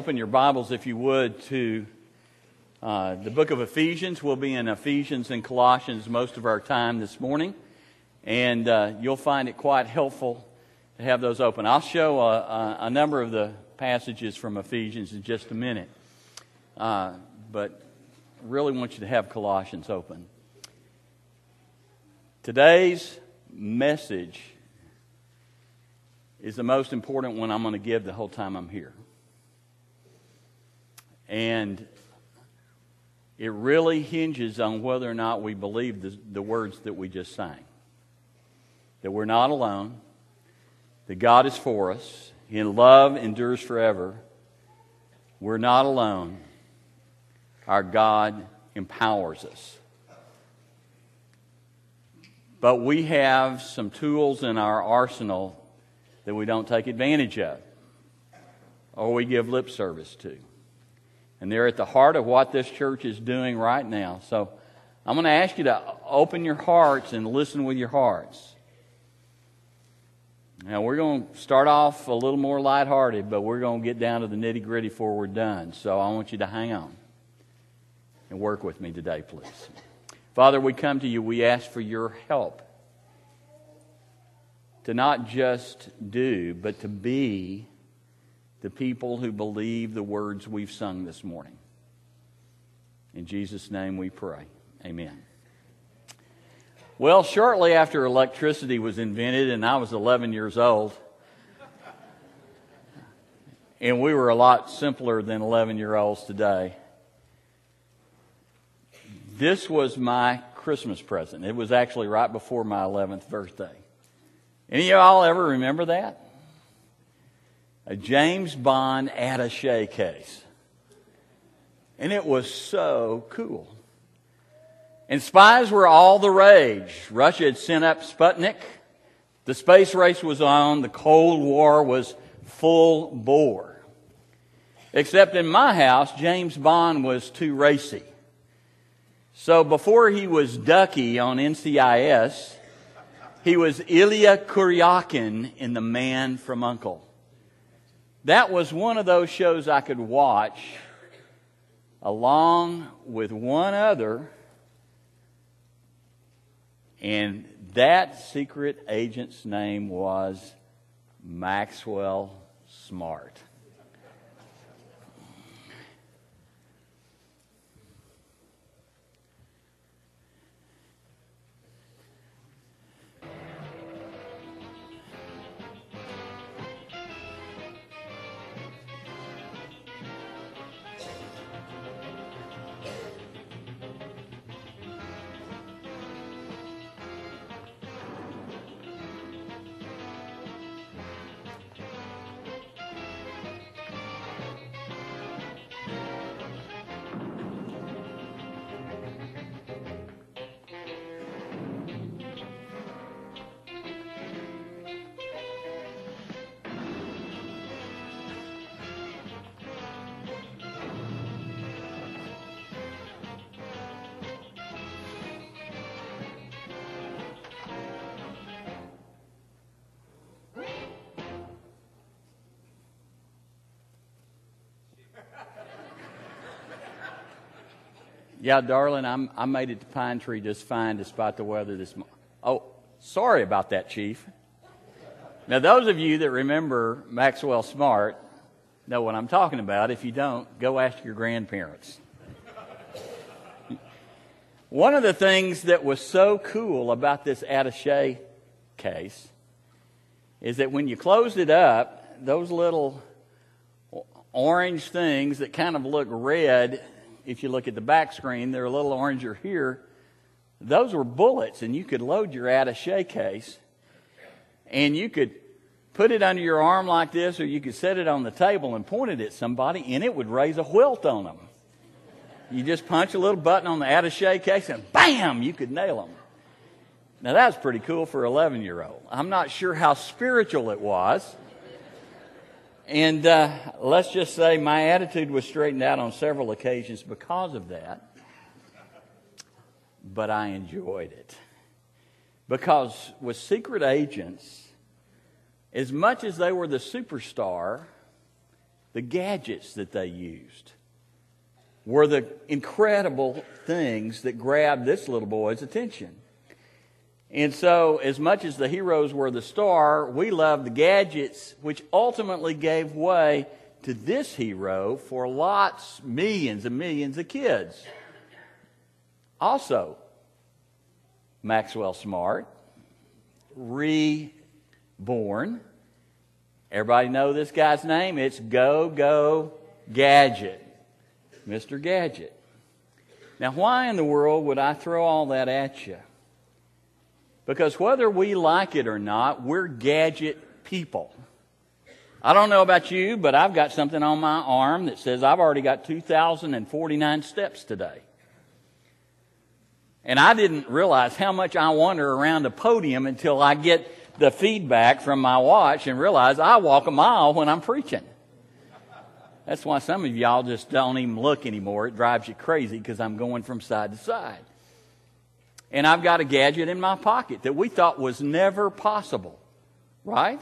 Open your Bibles, if you would, to uh, the book of Ephesians. We'll be in Ephesians and Colossians most of our time this morning, and uh, you'll find it quite helpful to have those open. I'll show a, a, a number of the passages from Ephesians in just a minute, uh, but really want you to have Colossians open. Today's message is the most important one I'm going to give the whole time I'm here. And it really hinges on whether or not we believe the, the words that we just sang. That we're not alone, that God is for us, and love endures forever. We're not alone. Our God empowers us. But we have some tools in our arsenal that we don't take advantage of or we give lip service to. And they're at the heart of what this church is doing right now. So I'm going to ask you to open your hearts and listen with your hearts. Now, we're going to start off a little more lighthearted, but we're going to get down to the nitty gritty before we're done. So I want you to hang on and work with me today, please. Father, we come to you, we ask for your help to not just do, but to be the people who believe the words we've sung this morning. In Jesus' name we pray. Amen. Well, shortly after electricity was invented, and I was 11 years old, and we were a lot simpler than 11 year olds today, this was my Christmas present. It was actually right before my 11th birthday. Any of y'all ever remember that? A James Bond attache case. And it was so cool. And spies were all the rage. Russia had sent up Sputnik. The space race was on. The Cold War was full bore. Except in my house, James Bond was too racy. So before he was Ducky on NCIS, he was Ilya Kuryakin in The Man from Uncle. That was one of those shows I could watch along with one other, and that secret agent's name was Maxwell Smart. Yeah, darling, I'm, I made it to Pine Tree just fine despite the weather this morning. Oh, sorry about that, Chief. Now, those of you that remember Maxwell Smart know what I'm talking about. If you don't, go ask your grandparents. One of the things that was so cool about this attache case is that when you closed it up, those little orange things that kind of look red if you look at the back screen, they're a little oranger here. Those were bullets, and you could load your attache case, and you could put it under your arm like this, or you could set it on the table and point it at somebody, and it would raise a welt on them. You just punch a little button on the attache case, and bam, you could nail them. Now that's pretty cool for an 11 year old. I'm not sure how spiritual it was. And uh, let's just say my attitude was straightened out on several occasions because of that. But I enjoyed it. Because with secret agents, as much as they were the superstar, the gadgets that they used were the incredible things that grabbed this little boy's attention. And so, as much as the heroes were the star, we loved the gadgets, which ultimately gave way to this hero for lots, millions and millions of kids. Also, Maxwell Smart, reborn. Everybody know this guy's name? It's Go Go Gadget. Mr. Gadget. Now, why in the world would I throw all that at you? Because whether we like it or not, we're gadget people. I don't know about you, but I've got something on my arm that says I've already got 2,049 steps today. And I didn't realize how much I wander around a podium until I get the feedback from my watch and realize I walk a mile when I'm preaching. That's why some of y'all just don't even look anymore. It drives you crazy because I'm going from side to side. And I've got a gadget in my pocket that we thought was never possible, right?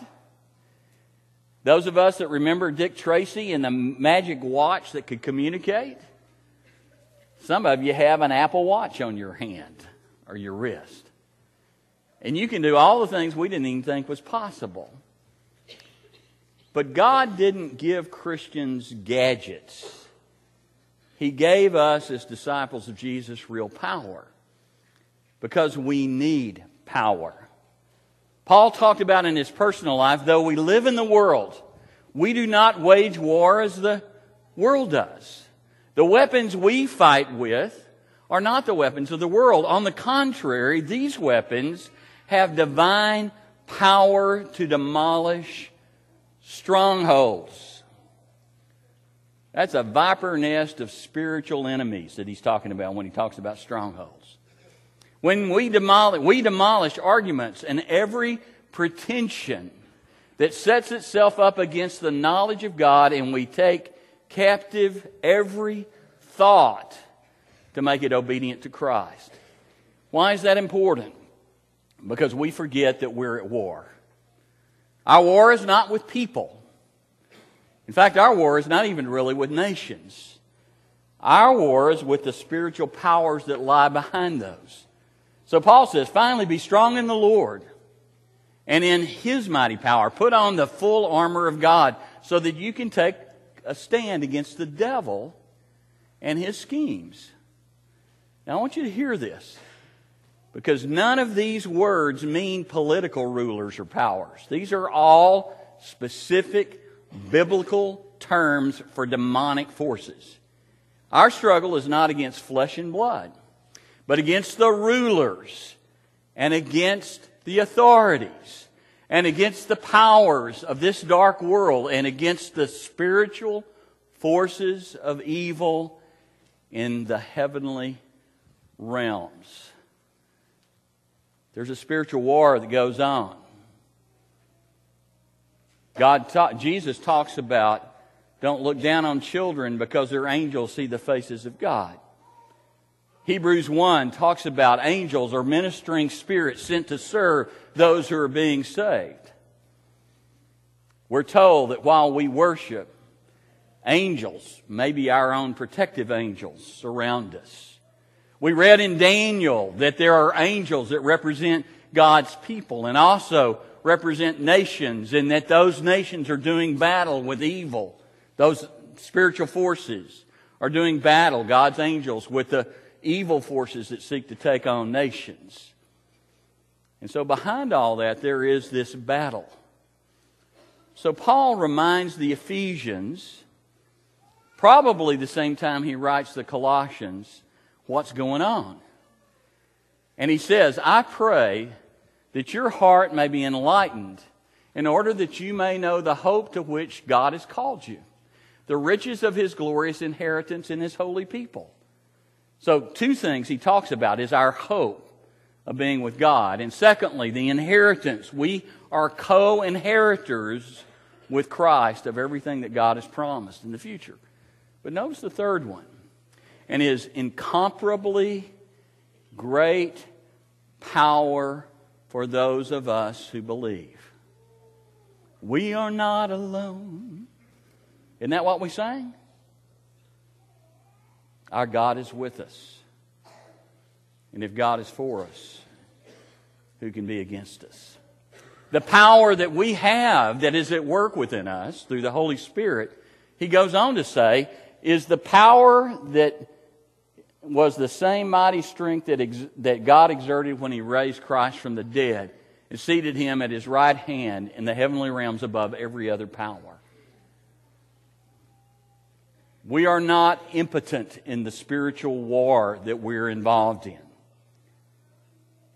Those of us that remember Dick Tracy and the magic watch that could communicate, some of you have an Apple Watch on your hand or your wrist. And you can do all the things we didn't even think was possible. But God didn't give Christians gadgets. He gave us, as disciples of Jesus, real power. Because we need power. Paul talked about in his personal life, though we live in the world, we do not wage war as the world does. The weapons we fight with are not the weapons of the world. On the contrary, these weapons have divine power to demolish strongholds. That's a viper nest of spiritual enemies that he's talking about when he talks about strongholds. When we demolish, we demolish arguments and every pretension that sets itself up against the knowledge of God, and we take captive every thought to make it obedient to Christ. Why is that important? Because we forget that we're at war. Our war is not with people. In fact, our war is not even really with nations. Our war is with the spiritual powers that lie behind those. So Paul says, finally be strong in the Lord and in his mighty power. Put on the full armor of God so that you can take a stand against the devil and his schemes. Now I want you to hear this because none of these words mean political rulers or powers. These are all specific biblical terms for demonic forces. Our struggle is not against flesh and blood but against the rulers and against the authorities and against the powers of this dark world and against the spiritual forces of evil in the heavenly realms. There's a spiritual war that goes on. God ta- Jesus talks about don't look down on children because their angels see the faces of God. Hebrews 1 talks about angels or ministering spirits sent to serve those who are being saved. We're told that while we worship, angels, maybe our own protective angels, surround us. We read in Daniel that there are angels that represent God's people and also represent nations, and that those nations are doing battle with evil. Those spiritual forces are doing battle, God's angels, with the evil forces that seek to take on nations. And so, behind all that, there is this battle. So, Paul reminds the Ephesians, probably the same time he writes the Colossians, what's going on. And he says, I pray that your heart may be enlightened in order that you may know the hope to which God has called you, the riches of his glorious inheritance in his holy people so, two things he talks about is our hope of being with God. And secondly, the inheritance. We are co inheritors with Christ of everything that God has promised in the future. But notice the third one, and his incomparably great power for those of us who believe. We are not alone. Isn't that what we sang? Our God is with us. And if God is for us, who can be against us? The power that we have that is at work within us through the Holy Spirit, he goes on to say, is the power that was the same mighty strength that, ex- that God exerted when he raised Christ from the dead and seated him at his right hand in the heavenly realms above every other power. We are not impotent in the spiritual war that we're involved in.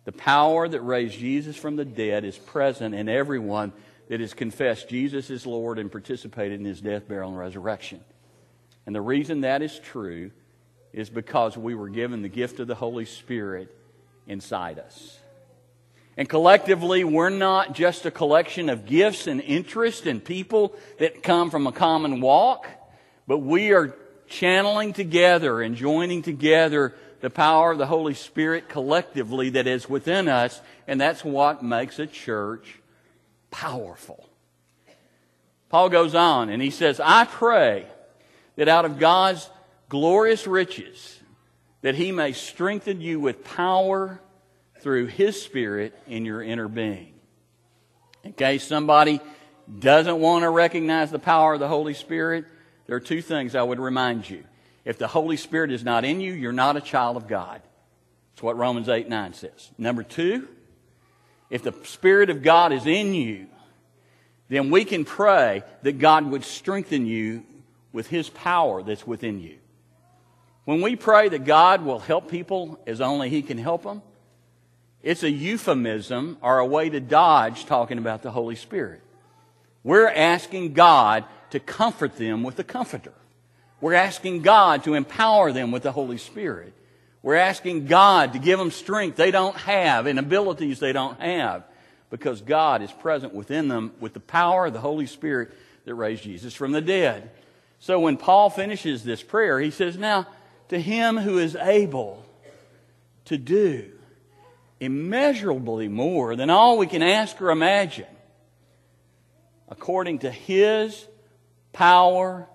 The power that raised Jesus from the dead is present in everyone that has confessed Jesus is Lord and participated in his death, burial, and resurrection. And the reason that is true is because we were given the gift of the Holy Spirit inside us. And collectively, we're not just a collection of gifts and interests and people that come from a common walk, but we are channeling together and joining together the power of the Holy Spirit collectively that is within us, and that's what makes a church powerful. Paul goes on and he says, I pray that out of God's glorious riches, that he may strengthen you with power through his Spirit in your inner being. In case somebody doesn't want to recognize the power of the Holy Spirit, there are two things I would remind you. If the Holy Spirit is not in you, you're not a child of God. That's what Romans 8 9 says. Number two, if the Spirit of God is in you, then we can pray that God would strengthen you with His power that's within you. When we pray that God will help people as only He can help them, it's a euphemism or a way to dodge talking about the Holy Spirit. We're asking God to comfort them with the Comforter. We're asking God to empower them with the Holy Spirit. We're asking God to give them strength they don't have and abilities they don't have because God is present within them with the power of the Holy Spirit that raised Jesus from the dead. So when Paul finishes this prayer, he says, Now, to him who is able to do immeasurably more than all we can ask or imagine, according to his power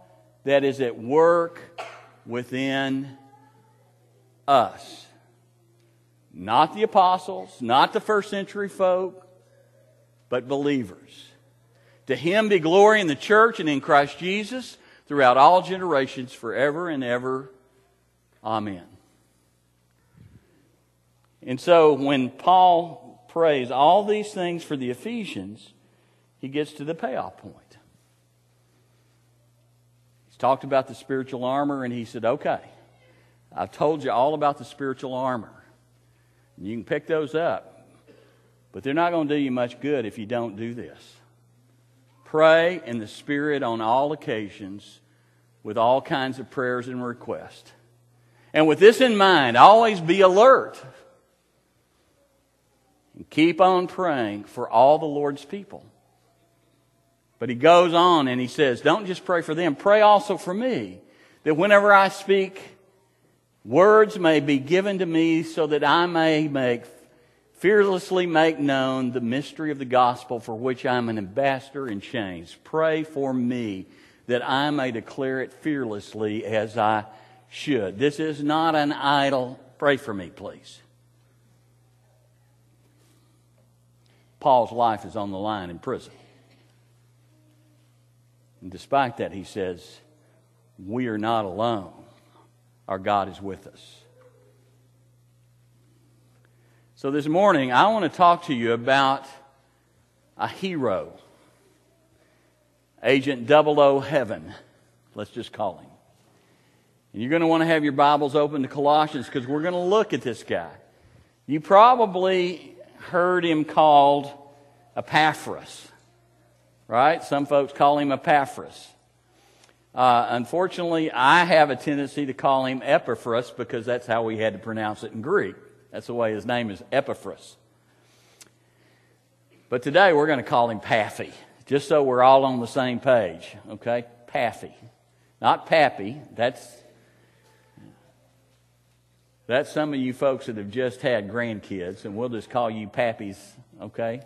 that is at work within us. Not the apostles, not the first century folk, but believers. To him be glory in the church and in Christ Jesus throughout all generations, forever and ever. Amen. And so when Paul prays all these things for the Ephesians, he gets to the payoff point talked about the spiritual armor, and he said, Okay, I've told you all about the spiritual armor. You can pick those up, but they're not going to do you much good if you don't do this. Pray in the Spirit on all occasions with all kinds of prayers and requests. And with this in mind, always be alert. And keep on praying for all the Lord's people. But he goes on and he says, Don't just pray for them, pray also for me, that whenever I speak, words may be given to me so that I may make fearlessly make known the mystery of the gospel for which I'm an ambassador in chains. Pray for me that I may declare it fearlessly as I should. This is not an idle. Pray for me, please. Paul's life is on the line in prison. And despite that, he says, We are not alone. Our God is with us. So this morning, I want to talk to you about a hero, Agent Double O Heaven, let's just call him. And you're going to want to have your Bibles open to Colossians because we're going to look at this guy. You probably heard him called Epaphras right? Some folks call him Epaphras. Uh, unfortunately, I have a tendency to call him Epaphras because that's how we had to pronounce it in Greek. That's the way his name is Epaphras. But today we're going to call him Pappy, just so we're all on the same page, okay? Pappy. Not Pappy. That's, that's some of you folks that have just had grandkids, and we'll just call you Pappies, okay?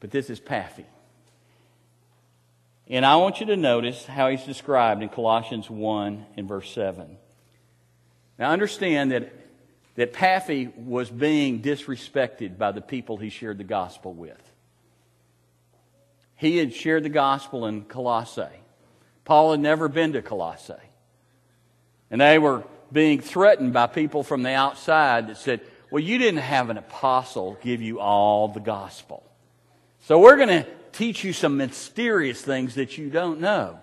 But this is Pappy. And I want you to notice how he's described in Colossians 1 and verse 7. Now understand that, that Pappy was being disrespected by the people he shared the gospel with. He had shared the gospel in Colossae. Paul had never been to Colossae. And they were being threatened by people from the outside that said, Well, you didn't have an apostle give you all the gospel. So we're going to teach you some mysterious things that you don't know.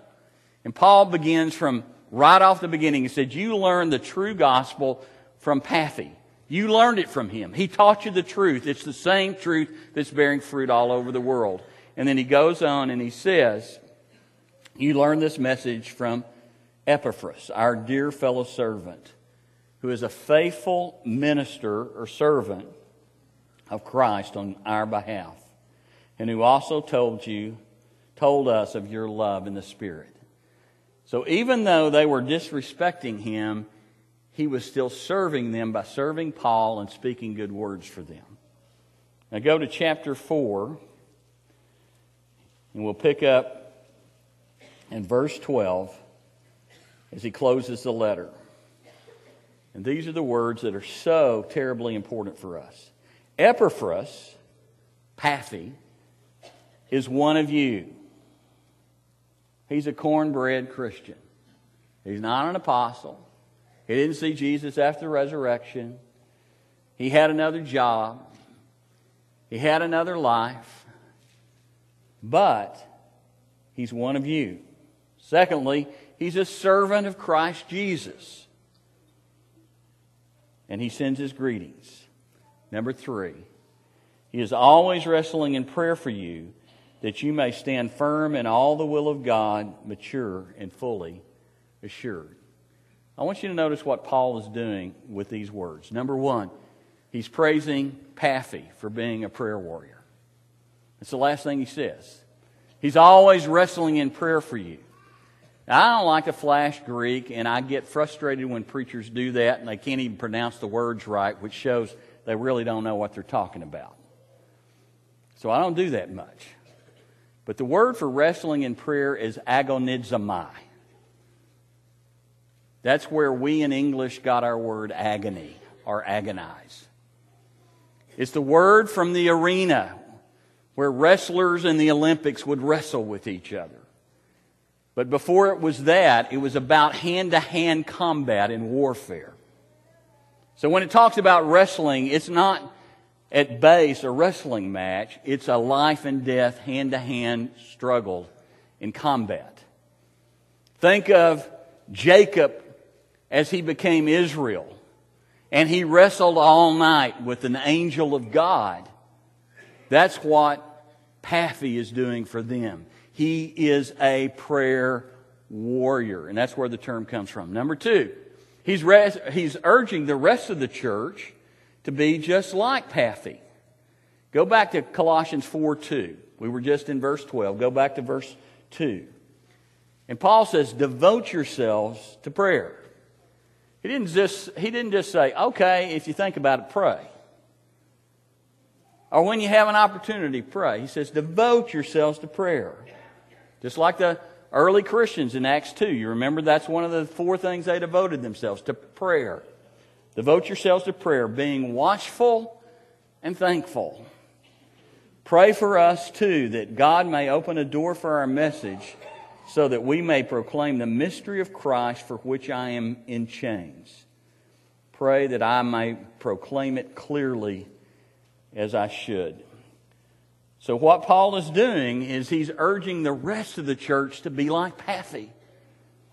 And Paul begins from right off the beginning. He said, You learned the true gospel from Pappy. You learned it from him. He taught you the truth. It's the same truth that's bearing fruit all over the world. And then he goes on and he says, You learned this message from Epaphras, our dear fellow servant, who is a faithful minister or servant of Christ on our behalf and who also told you, told us of your love in the Spirit. So even though they were disrespecting him, he was still serving them by serving Paul and speaking good words for them. Now go to chapter 4, and we'll pick up in verse 12 as he closes the letter. And these are the words that are so terribly important for us. Epaphras, Pappy, is one of you. He's a cornbread Christian. He's not an apostle. He didn't see Jesus after the resurrection. He had another job. He had another life. But he's one of you. Secondly, he's a servant of Christ Jesus. And he sends his greetings. Number three, he is always wrestling in prayer for you that you may stand firm in all the will of God, mature and fully assured. I want you to notice what Paul is doing with these words. Number one, he's praising Pappy for being a prayer warrior. That's the last thing he says. He's always wrestling in prayer for you. Now, I don't like to flash Greek, and I get frustrated when preachers do that and they can't even pronounce the words right, which shows they really don't know what they're talking about. So I don't do that much. But the word for wrestling in prayer is agonizomai. That's where we in English got our word agony or agonize. It's the word from the arena where wrestlers in the Olympics would wrestle with each other. But before it was that, it was about hand to hand combat in warfare. So when it talks about wrestling, it's not at base a wrestling match, it's a life and death, hand to hand struggle in combat. Think of Jacob as he became Israel and he wrestled all night with an angel of God. That's what Pappy is doing for them. He is a prayer warrior, and that's where the term comes from. Number two, he's, res- he's urging the rest of the church to be just like Pappy. Go back to Colossians 4 2. We were just in verse 12. Go back to verse 2. And Paul says, devote yourselves to prayer. He didn't just, he didn't just say, okay, if you think about it, pray. Or when you have an opportunity, pray. He says, devote yourselves to prayer. Just like the early Christians in Acts 2. You remember that's one of the four things they devoted themselves to prayer. Devote yourselves to prayer, being watchful and thankful. Pray for us, too, that God may open a door for our message so that we may proclaim the mystery of Christ for which I am in chains. Pray that I may proclaim it clearly as I should. So, what Paul is doing is he's urging the rest of the church to be like Pappy.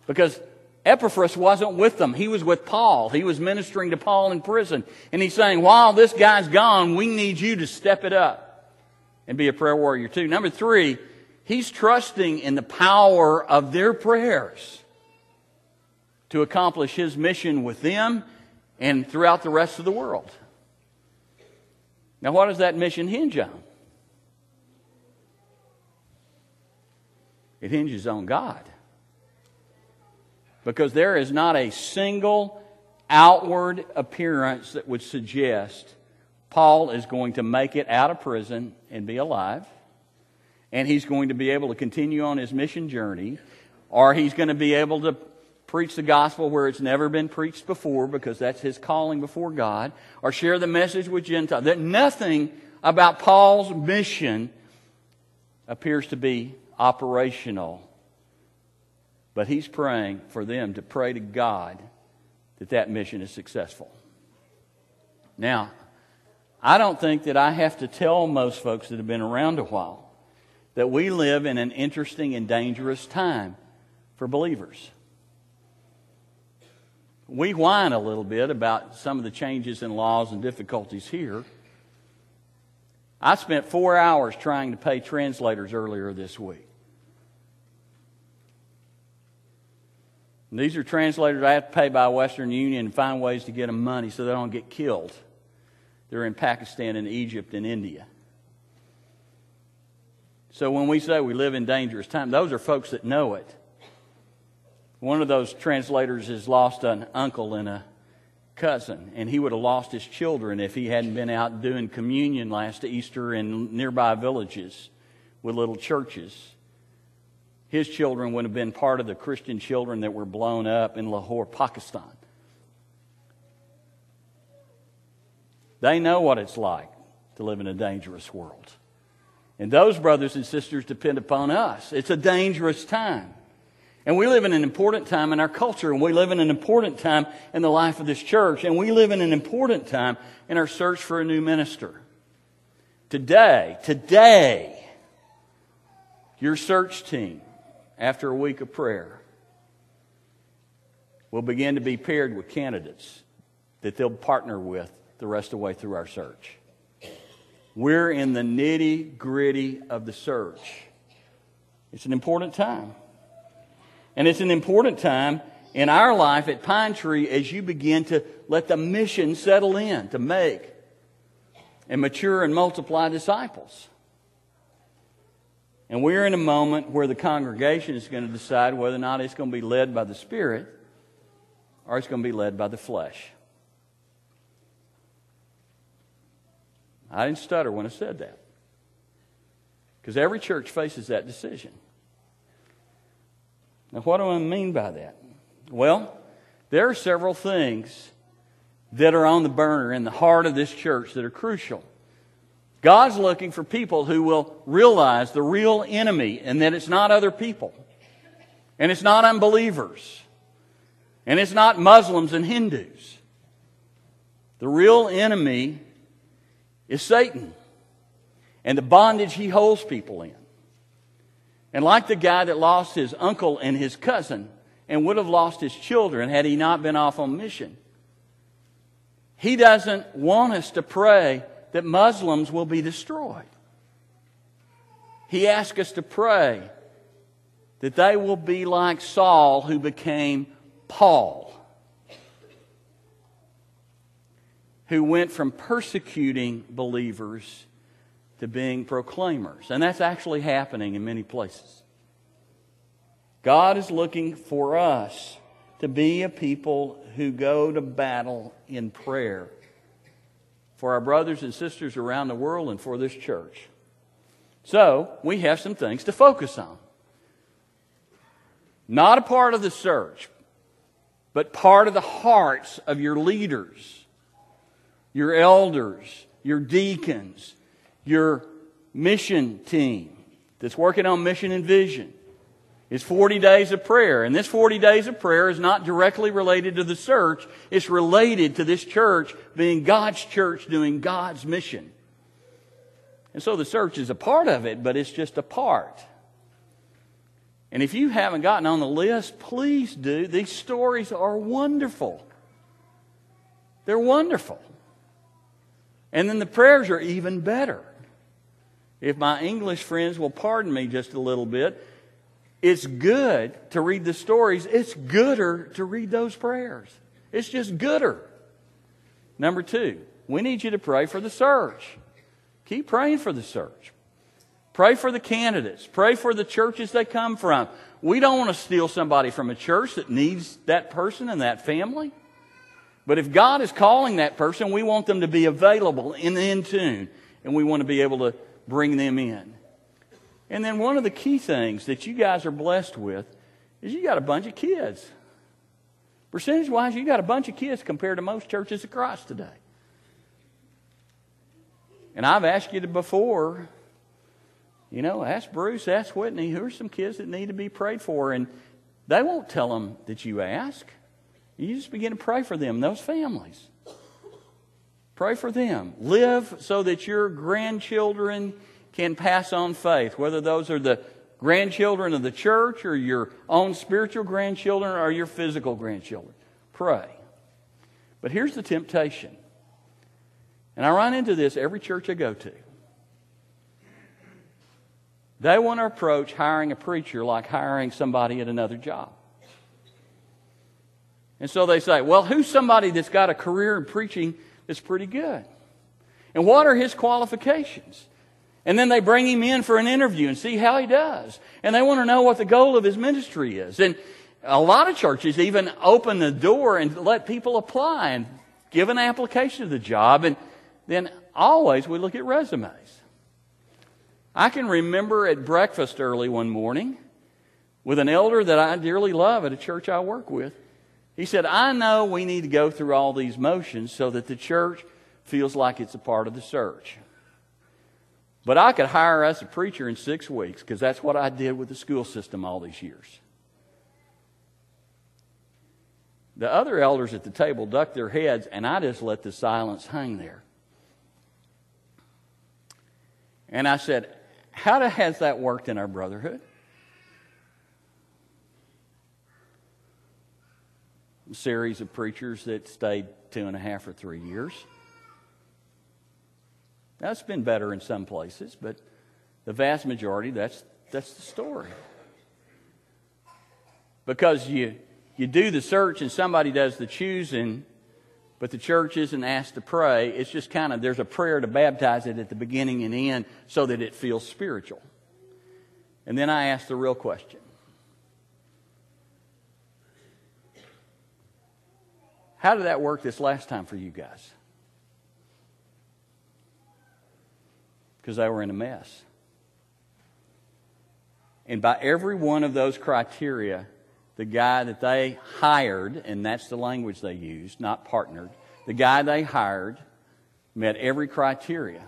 Because Epaphras wasn't with them. He was with Paul. He was ministering to Paul in prison. And he's saying, while this guy's gone, we need you to step it up and be a prayer warrior too. Number three, he's trusting in the power of their prayers to accomplish his mission with them and throughout the rest of the world. Now, what does that mission hinge on? It hinges on God. Because there is not a single outward appearance that would suggest Paul is going to make it out of prison and be alive. and he's going to be able to continue on his mission journey, or he's going to be able to preach the gospel where it's never been preached before because that's his calling before God, or share the message with Gentiles. That nothing about Paul's mission appears to be operational. But he's praying for them to pray to God that that mission is successful. Now, I don't think that I have to tell most folks that have been around a while that we live in an interesting and dangerous time for believers. We whine a little bit about some of the changes in laws and difficulties here. I spent four hours trying to pay translators earlier this week. And these are translators I have to pay by Western Union and find ways to get them money so they don't get killed. They're in Pakistan and Egypt and India. So when we say we live in dangerous times, those are folks that know it. One of those translators has lost an uncle and a cousin, and he would have lost his children if he hadn't been out doing communion last Easter in nearby villages with little churches. His children would have been part of the Christian children that were blown up in Lahore, Pakistan. They know what it's like to live in a dangerous world. And those brothers and sisters depend upon us. It's a dangerous time. And we live in an important time in our culture, and we live in an important time in the life of this church, and we live in an important time in our search for a new minister. Today, today, your search team, after a week of prayer, will begin to be paired with candidates that they'll partner with the rest of the way through our search. We're in the nitty gritty of the search. It's an important time. And it's an important time in our life at Pine Tree as you begin to let the mission settle in to make and mature and multiply disciples. And we're in a moment where the congregation is going to decide whether or not it's going to be led by the Spirit or it's going to be led by the flesh. I didn't stutter when I said that. Because every church faces that decision. Now, what do I mean by that? Well, there are several things that are on the burner in the heart of this church that are crucial. God's looking for people who will realize the real enemy and that it's not other people. And it's not unbelievers. And it's not Muslims and Hindus. The real enemy is Satan and the bondage he holds people in. And like the guy that lost his uncle and his cousin and would have lost his children had he not been off on mission, he doesn't want us to pray that Muslims will be destroyed. He asks us to pray that they will be like Saul, who became Paul, who went from persecuting believers to being proclaimers. And that's actually happening in many places. God is looking for us to be a people who go to battle in prayer for our brothers and sisters around the world and for this church. So, we have some things to focus on. Not a part of the search, but part of the hearts of your leaders, your elders, your deacons, your mission team that's working on mission and vision. It's 40 days of prayer. And this 40 days of prayer is not directly related to the search. It's related to this church being God's church doing God's mission. And so the search is a part of it, but it's just a part. And if you haven't gotten on the list, please do. These stories are wonderful. They're wonderful. And then the prayers are even better if my English friends will pardon me just a little bit, it's good to read the stories. It's gooder to read those prayers. It's just gooder. Number two, we need you to pray for the search. Keep praying for the search. Pray for the candidates. Pray for the churches they come from. We don't want to steal somebody from a church that needs that person and that family. But if God is calling that person, we want them to be available and in tune. And we want to be able to bring them in. And then one of the key things that you guys are blessed with is you got a bunch of kids. Percentage wise, you got a bunch of kids compared to most churches across today. And I've asked you before, you know, ask Bruce, ask Whitney, who are some kids that need to be prayed for? And they won't tell them that you ask. You just begin to pray for them, those families. Pray for them. Live so that your grandchildren can pass on faith, whether those are the grandchildren of the church or your own spiritual grandchildren or your physical grandchildren. Pray. But here's the temptation. And I run into this every church I go to. They want to approach hiring a preacher like hiring somebody at another job. And so they say, well, who's somebody that's got a career in preaching that's pretty good? And what are his qualifications? And then they bring him in for an interview and see how he does. And they want to know what the goal of his ministry is. And a lot of churches even open the door and let people apply and give an application to the job. And then always we look at resumes. I can remember at breakfast early one morning with an elder that I dearly love at a church I work with. He said, I know we need to go through all these motions so that the church feels like it's a part of the church. But I could hire us a preacher in six weeks because that's what I did with the school system all these years. The other elders at the table ducked their heads, and I just let the silence hang there. And I said, How has that worked in our brotherhood? A series of preachers that stayed two and a half or three years. That's been better in some places, but the vast majority, that's, that's the story. Because you, you do the search and somebody does the choosing, but the church isn't asked to pray. It's just kind of, there's a prayer to baptize it at the beginning and end so that it feels spiritual. And then I ask the real question How did that work this last time for you guys? Because they were in a mess. And by every one of those criteria, the guy that they hired, and that's the language they used, not partnered, the guy they hired met every criteria.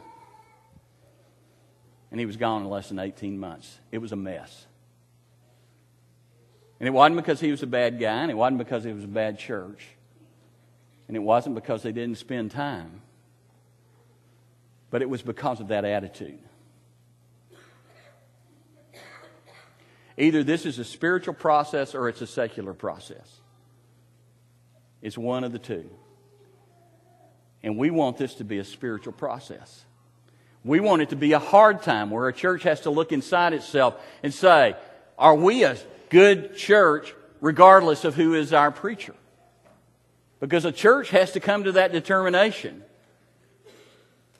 And he was gone in less than 18 months. It was a mess. And it wasn't because he was a bad guy, and it wasn't because it was a bad church, and it wasn't because they didn't spend time, but it was because of that attitude. Either this is a spiritual process or it's a secular process. It's one of the two. And we want this to be a spiritual process. We want it to be a hard time where a church has to look inside itself and say, are we a good church regardless of who is our preacher? Because a church has to come to that determination.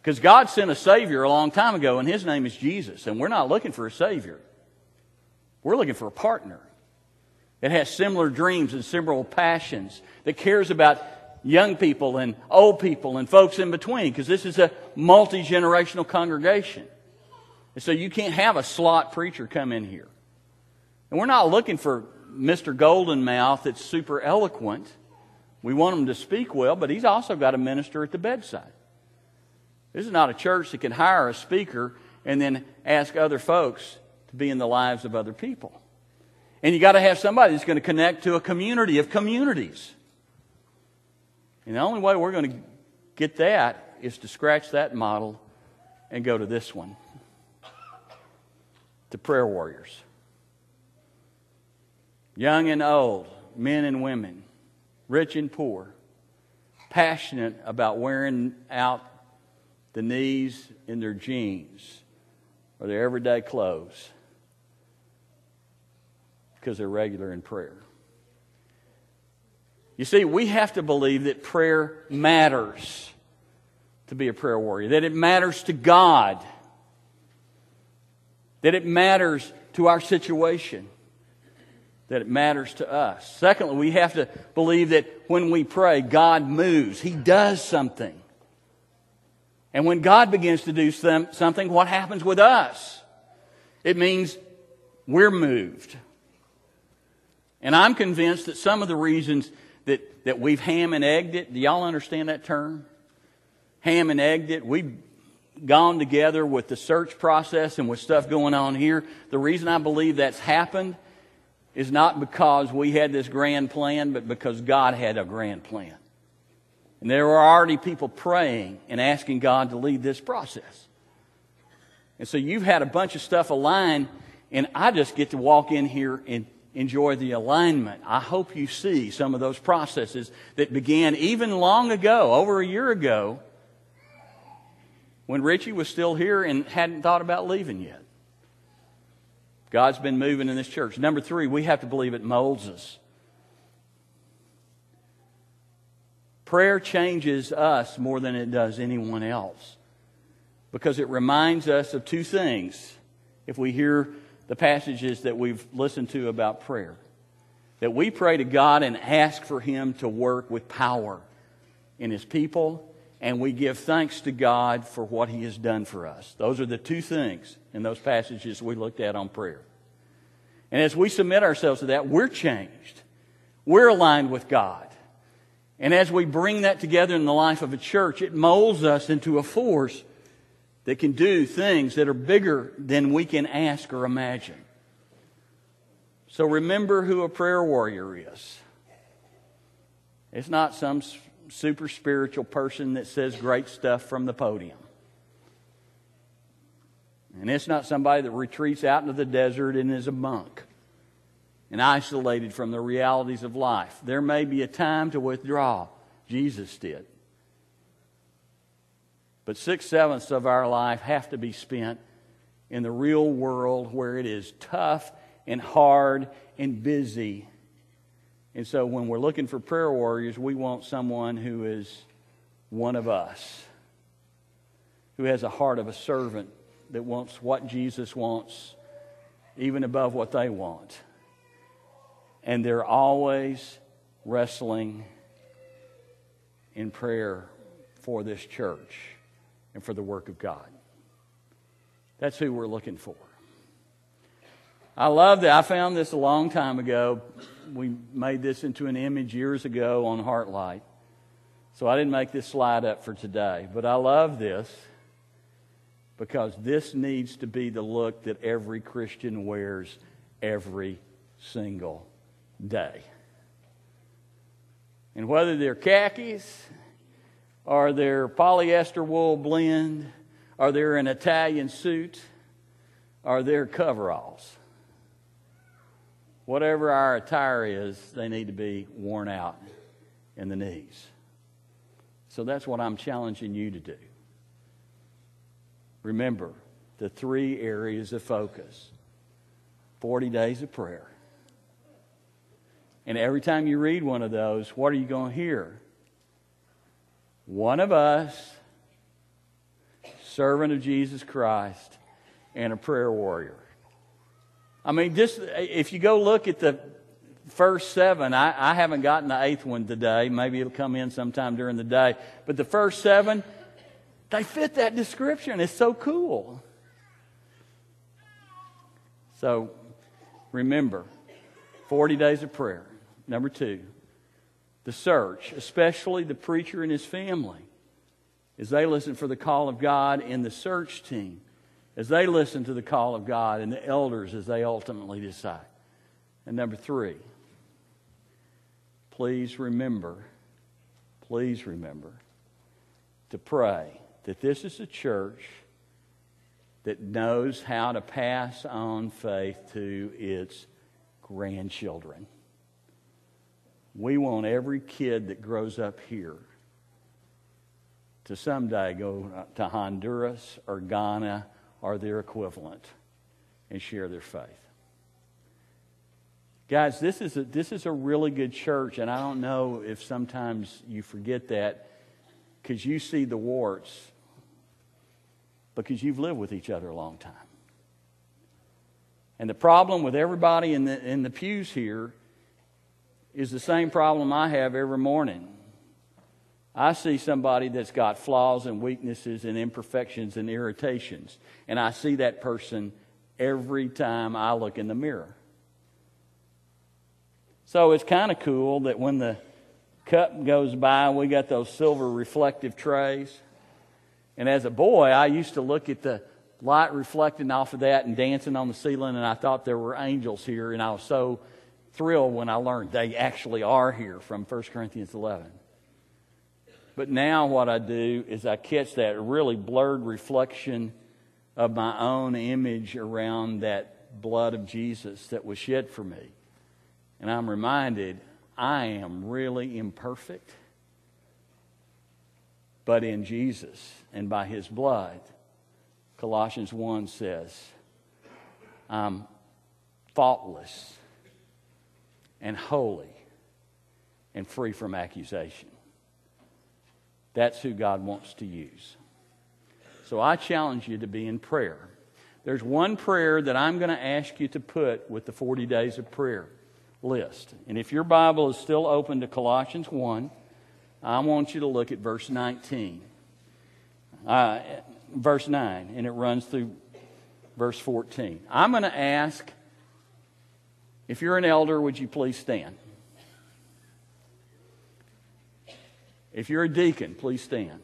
Because God sent a Savior a long time ago, and His name is Jesus, and we're not looking for a Savior. We're looking for a partner that has similar dreams and similar passions, that cares about young people and old people and folks in between, because this is a multi generational congregation. And so you can't have a slot preacher come in here. And we're not looking for Mr. Goldenmouth that's super eloquent. We want him to speak well, but he's also got a minister at the bedside. This is not a church that can hire a speaker and then ask other folks to be in the lives of other people. And you got to have somebody that's going to connect to a community of communities. And the only way we're going to get that is to scratch that model and go to this one to prayer warriors. Young and old, men and women, rich and poor, passionate about wearing out the knees in their jeans or their everyday clothes because they're regular in prayer. You see, we have to believe that prayer matters to be a prayer warrior, that it matters to God, that it matters to our situation, that it matters to us. Secondly, we have to believe that when we pray, God moves, He does something. And when God begins to do some, something, what happens with us? It means we're moved. And I'm convinced that some of the reasons that, that we've ham and egged it, do y'all understand that term? Ham and egged it. We've gone together with the search process and with stuff going on here. The reason I believe that's happened is not because we had this grand plan, but because God had a grand plan. And there were already people praying and asking God to lead this process. And so you've had a bunch of stuff aligned, and I just get to walk in here and enjoy the alignment. I hope you see some of those processes that began even long ago, over a year ago, when Richie was still here and hadn't thought about leaving yet. God's been moving in this church. Number three, we have to believe it molds us. Prayer changes us more than it does anyone else because it reminds us of two things if we hear the passages that we've listened to about prayer. That we pray to God and ask for Him to work with power in His people, and we give thanks to God for what He has done for us. Those are the two things in those passages we looked at on prayer. And as we submit ourselves to that, we're changed. We're aligned with God. And as we bring that together in the life of a church, it molds us into a force that can do things that are bigger than we can ask or imagine. So remember who a prayer warrior is. It's not some super spiritual person that says great stuff from the podium. And it's not somebody that retreats out into the desert and is a monk and isolated from the realities of life. There may be a time to withdraw. Jesus did. But six sevenths of our life have to be spent in the real world where it is tough and hard and busy. And so when we're looking for prayer warriors, we want someone who is one of us, who has a heart of a servant that wants what Jesus wants, even above what they want and they're always wrestling in prayer for this church and for the work of God. That's who we're looking for. I love that. I found this a long time ago. We made this into an image years ago on Heartlight. So I didn't make this slide up for today. But I love this because this needs to be the look that every Christian wears every single day. And whether they're khakis, or they're polyester wool blend, or they're an Italian suit, or they're coveralls. Whatever our attire is, they need to be worn out in the knees. So that's what I'm challenging you to do. Remember the three areas of focus 40 days of prayer, and every time you read one of those, what are you going to hear? One of us, servant of Jesus Christ, and a prayer warrior. I mean, just if you go look at the first seven, I, I haven't gotten the eighth one today. Maybe it'll come in sometime during the day. But the first seven, they fit that description. It's so cool. So remember 40 days of prayer. Number two, the search, especially the preacher and his family, as they listen for the call of God and the search team, as they listen to the call of God and the elders as they ultimately decide. And number three, please remember, please remember to pray that this is a church that knows how to pass on faith to its grandchildren. We want every kid that grows up here to someday go to Honduras or Ghana or their equivalent and share their faith. Guys, this is a, this is a really good church, and I don't know if sometimes you forget that because you see the warts because you've lived with each other a long time. And the problem with everybody in the, in the pews here is the same problem I have every morning. I see somebody that's got flaws and weaknesses and imperfections and irritations, and I see that person every time I look in the mirror. So it's kind of cool that when the cup goes by, we got those silver reflective trays. And as a boy, I used to look at the light reflecting off of that and dancing on the ceiling, and I thought there were angels here, and I was so thrilled when I learned they actually are here from 1 Corinthians 11. But now what I do is I catch that really blurred reflection of my own image around that blood of Jesus that was shed for me. And I'm reminded I am really imperfect. But in Jesus and by his blood, Colossians 1 says, I'm faultless and holy and free from accusation. That's who God wants to use. So I challenge you to be in prayer. There's one prayer that I'm going to ask you to put with the 40 days of prayer list. And if your Bible is still open to Colossians 1, I want you to look at verse 19. Uh, verse 9, and it runs through verse 14. I'm going to ask if you're an elder, would you please stand? If you're a deacon, please stand.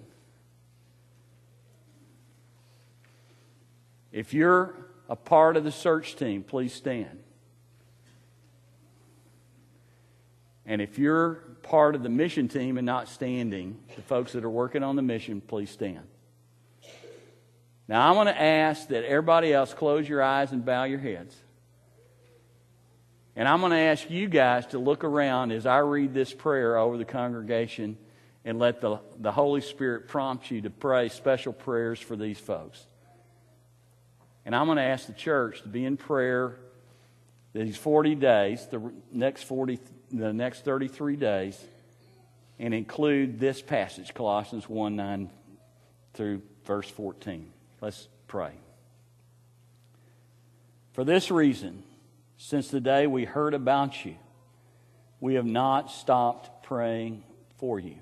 If you're a part of the search team, please stand. And if you're part of the mission team and not standing, the folks that are working on the mission, please stand. Now, I'm going to ask that everybody else close your eyes and bow your heads. And I'm going to ask you guys to look around as I read this prayer over the congregation and let the, the Holy Spirit prompt you to pray special prayers for these folks. And I'm going to ask the church to be in prayer these 40 days, the next 40, the next 33 days, and include this passage, Colossians 1 9 through verse 14. Let's pray. For this reason, since the day we heard about you, we have not stopped praying for you.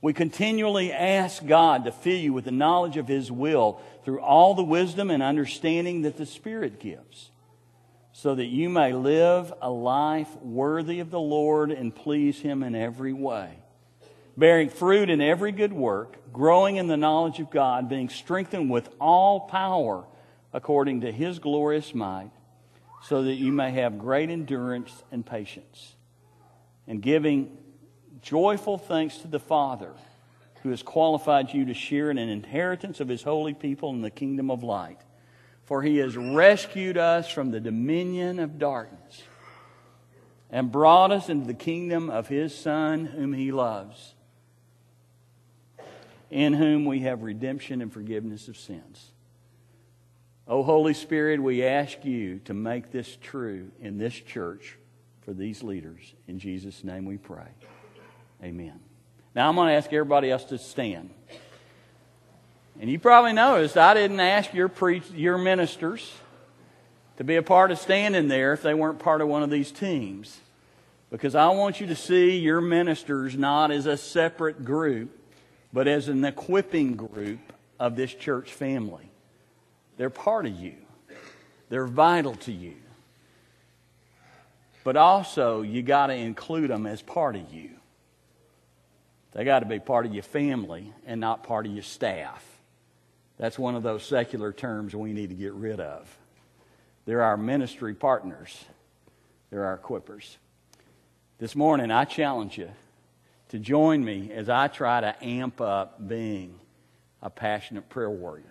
We continually ask God to fill you with the knowledge of His will through all the wisdom and understanding that the Spirit gives, so that you may live a life worthy of the Lord and please Him in every way, bearing fruit in every good work, growing in the knowledge of God, being strengthened with all power according to His glorious might, so that you may have great endurance and patience, and giving joyful thanks to the Father who has qualified you to share in an inheritance of his holy people in the kingdom of light. For he has rescued us from the dominion of darkness and brought us into the kingdom of his Son, whom he loves, in whom we have redemption and forgiveness of sins. O Holy Spirit, we ask you to make this true in this church for these leaders. In Jesus' name we pray. Amen. Now I'm going to ask everybody else to stand. And you probably noticed I didn't ask your, your ministers to be a part of standing there if they weren't part of one of these teams. Because I want you to see your ministers not as a separate group, but as an equipping group of this church family. They're part of you, they're vital to you. But also, you got to include them as part of you. They got to be part of your family and not part of your staff. That's one of those secular terms we need to get rid of. They're our ministry partners, they're our equippers. This morning, I challenge you to join me as I try to amp up being a passionate prayer warrior.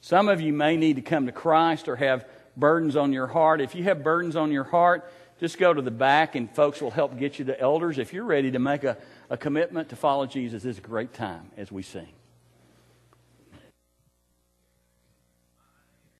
Some of you may need to come to Christ or have burdens on your heart. If you have burdens on your heart, just go to the back and folks will help get you to elders. If you're ready to make a a commitment to follow Jesus this is a great time as we sing.